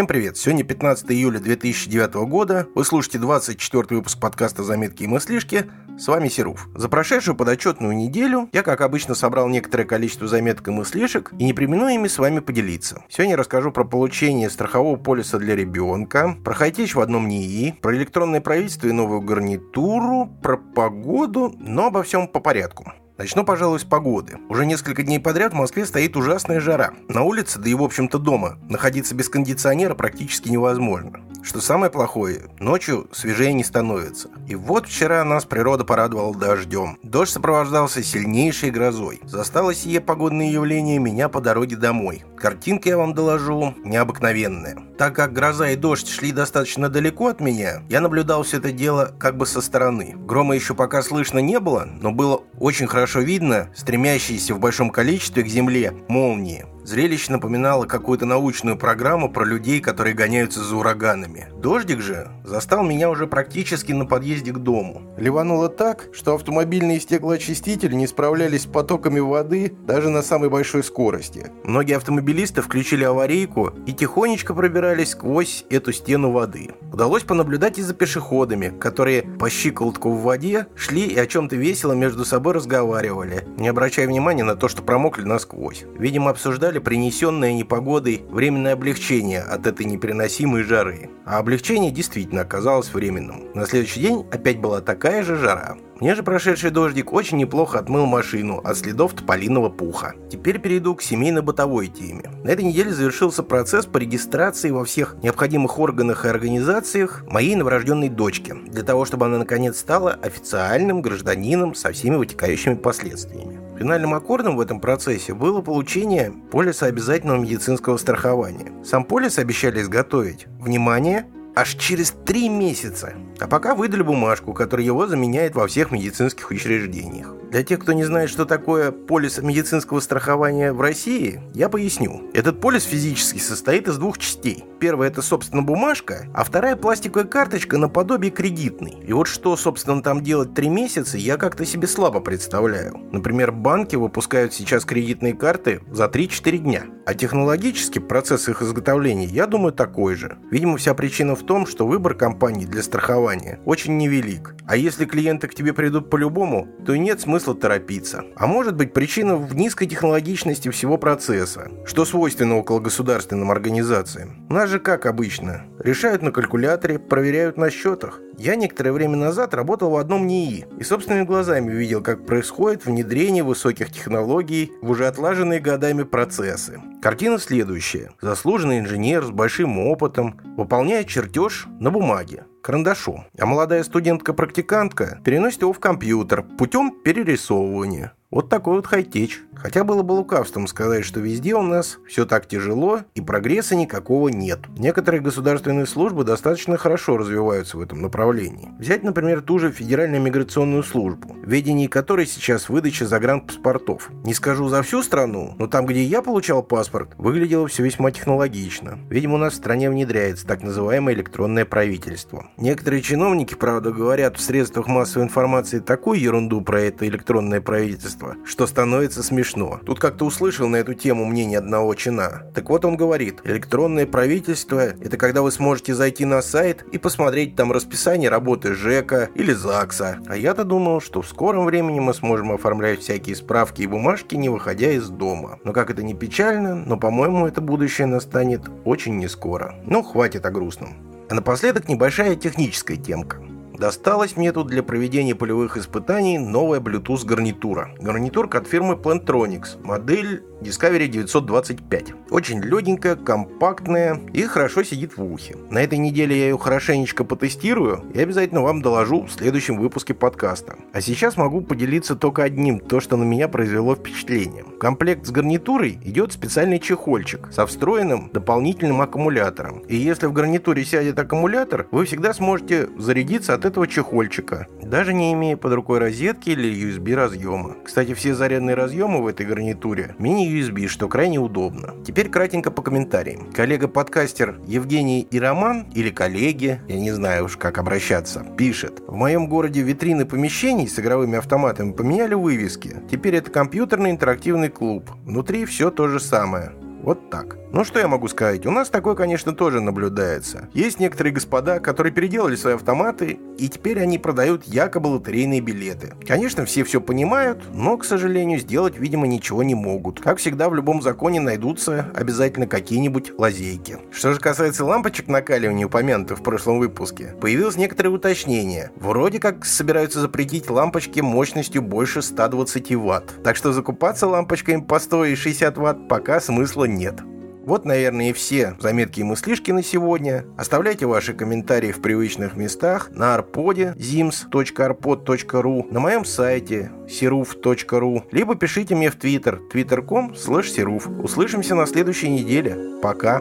Всем привет! Сегодня 15 июля 2009 года. Вы слушаете 24 выпуск подкаста «Заметки и мыслишки». С вами Серов. За прошедшую подотчетную неделю я, как обычно, собрал некоторое количество заметок и мыслишек и не примену ими с вами поделиться. Сегодня расскажу про получение страхового полиса для ребенка, про хайтеч в одном НИИ, про электронное правительство и новую гарнитуру, про погоду, но обо всем по порядку. Начну, пожалуй, с погоды. Уже несколько дней подряд в Москве стоит ужасная жара. На улице, да и в общем-то дома, находиться без кондиционера практически невозможно. Что самое плохое, ночью свежее не становится. И вот вчера нас природа порадовала дождем. Дождь сопровождался сильнейшей грозой. Застало сие погодное явление меня по дороге домой. Картинка, я вам доложу, необыкновенная. Так как гроза и дождь шли достаточно далеко от меня, я наблюдал все это дело как бы со стороны. Грома еще пока слышно не было, но было очень хорошо видно стремящиеся в большом количестве к земле молнии. Зрелище напоминало какую-то научную программу про людей, которые гоняются за ураганами. Дождик же застал меня уже практически на подъезде к дому. Ливануло так, что автомобильные стеклоочистители не справлялись с потоками воды даже на самой большой скорости. Многие автомобилисты включили аварийку и тихонечко пробирались сквозь эту стену воды. Удалось понаблюдать и за пешеходами, которые по щиколотку в воде шли и о чем-то весело между собой разговаривали, не обращая внимания на то, что промокли насквозь. Видимо, обсуждали принесенное непогодой временное облегчение от этой непереносимой жары. А облегчение действительно оказалось временным. На следующий день опять была такая же жара. Мне же прошедший дождик очень неплохо отмыл машину от следов тополиного пуха. Теперь перейду к семейно-бытовой теме. На этой неделе завершился процесс по регистрации во всех необходимых органах и организациях моей новорожденной дочки, для того, чтобы она наконец стала официальным гражданином со всеми вытекающими последствиями. Финальным аккордом в этом процессе было получение полиса обязательного медицинского страхования. Сам полис обещали изготовить, внимание, аж через три месяца. А пока выдали бумажку, которая его заменяет во всех медицинских учреждениях. Для тех, кто не знает, что такое полис медицинского страхования в России, я поясню. Этот полис физически состоит из двух частей. Первая это, собственно, бумажка, а вторая пластиковая карточка наподобие кредитной. И вот что, собственно, там делать три месяца, я как-то себе слабо представляю. Например, банки выпускают сейчас кредитные карты за 3-4 дня. А технологически процесс их изготовления, я думаю, такой же. Видимо, вся причина в том, что выбор компаний для страхования очень невелик. А если клиенты к тебе придут по-любому, то нет смысла торопиться. А может быть причина в низкой технологичности всего процесса, что свойственно около государственным организациям. Нас же как обычно, решают на калькуляторе, проверяют на счетах. Я некоторое время назад работал в одном НИИ и собственными глазами видел, как происходит внедрение высоких технологий в уже отлаженные годами процессы. Картина следующая. Заслуженный инженер с большим опытом выполняет чертеж на бумаге карандашом, а молодая студентка-практикантка переносит его в компьютер путем перерисовывания. Вот такой вот хай-теч. Хотя было бы лукавством сказать, что везде у нас все так тяжело и прогресса никакого нет. Некоторые государственные службы достаточно хорошо развиваются в этом направлении. Взять, например, ту же Федеральную миграционную службу, ведении которой сейчас выдача загранпаспортов. Не скажу за всю страну, но там, где я получал паспорт, выглядело все весьма технологично. Видимо, у нас в стране внедряется так называемое электронное правительство. Некоторые чиновники, правда, говорят в средствах массовой информации такую ерунду про это электронное правительство, что становится смешно. Тут как-то услышал на эту тему мнение одного чина. Так вот он говорит, электронное правительство – это когда вы сможете зайти на сайт и посмотреть там расписание работы ЖЭКа или ЗАГСа. А я-то думал, что в скором времени мы сможем оформлять всякие справки и бумажки, не выходя из дома. Но как это не печально, но, по-моему, это будущее настанет очень не скоро. Ну, хватит о грустном. А напоследок небольшая техническая темка. Досталась мне тут для проведения полевых испытаний новая Bluetooth гарнитура. Гарнитурка от фирмы Plantronics, модель Discovery 925. Очень легенькая, компактная и хорошо сидит в ухе. На этой неделе я ее хорошенечко потестирую и обязательно вам доложу в следующем выпуске подкаста. А сейчас могу поделиться только одним, то, что на меня произвело впечатление. В комплект с гарнитурой идет специальный чехольчик со встроенным дополнительным аккумулятором. И если в гарнитуре сядет аккумулятор, вы всегда сможете зарядиться от этого чехольчика, даже не имея под рукой розетки или USB разъема. Кстати, все зарядные разъемы в этой гарнитуре мини-USB, что крайне удобно. Теперь кратенько по комментариям. Коллега-подкастер Евгений и Роман, или коллеги, я не знаю уж как обращаться, пишет. В моем городе витрины помещений с игровыми автоматами поменяли вывески. Теперь это компьютерный интерактивный клуб. Внутри все то же самое. Вот так. Ну что я могу сказать? У нас такое, конечно, тоже наблюдается. Есть некоторые господа, которые переделали свои автоматы, и теперь они продают якобы лотерейные билеты. Конечно, все все понимают, но, к сожалению, сделать, видимо, ничего не могут. Как всегда, в любом законе найдутся обязательно какие-нибудь лазейки. Что же касается лампочек накаливания, упомянутых в прошлом выпуске, появилось некоторое уточнение. Вроде как собираются запретить лампочки мощностью больше 120 ватт. Так что закупаться лампочками по 100 и 60 ватт пока смысла нет. Вот, наверное, и все заметки и мыслишки на сегодня. Оставляйте ваши комментарии в привычных местах на арподе zims.arpod.ru, на моем сайте siruf.ru, либо пишите мне в твиттер twitter.com slash. Услышимся на следующей неделе. Пока!